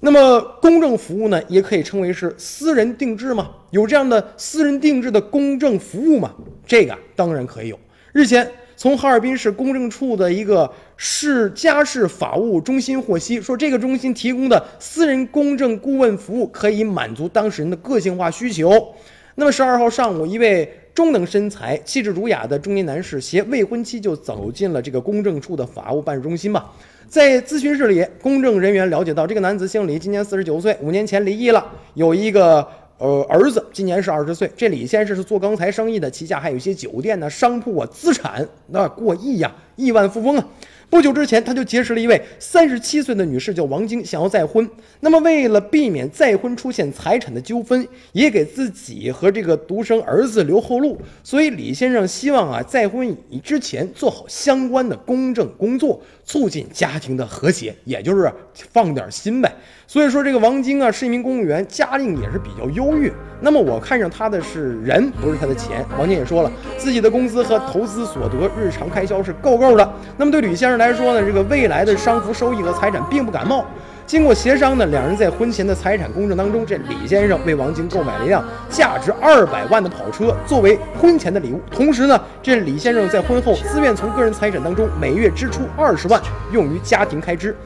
那么公证服务呢，也可以称为是私人定制吗？有这样的私人定制的公证服务吗？这个当然可以有。日前，从哈尔滨市公证处的一个市家事法务中心获悉，说这个中心提供的私人公证顾问服务可以满足当事人的个性化需求。那么十二号上午，一位中等身材、气质儒雅的中年男士携未婚妻就走进了这个公证处的法务办事中心吧。在咨询室里，公证人员了解到，这个男子姓李，今年四十九岁，五年前离异了，有一个呃儿子，今年是二十岁。这李先生是做钢材生意的，旗下还有一些酒店呢、商铺啊，资产那过亿呀，亿万富翁啊。不久之前，他就结识了一位三十七岁的女士，叫王晶，想要再婚。那么，为了避免再婚出现财产的纠纷，也给自己和这个独生儿子留后路，所以李先生希望啊，再婚以之前做好相关的公证工作，促进家庭的和谐，也就是放点心呗。所以说，这个王晶啊，是一名公务员，家境也是比较优越。那么我看上他的是人，不是他的钱。王晶也说了，自己的工资和投资所得，日常开销是够够的。那么对吕先生来说呢，这个未来的商服收益和财产并不感冒。经过协商呢，两人在婚前的财产公证当中，这李先生为王晶购买了一辆价值二百万的跑车作为婚前的礼物。同时呢，这李先生在婚后自愿从个人财产当中每月支出二十万用于家庭开支。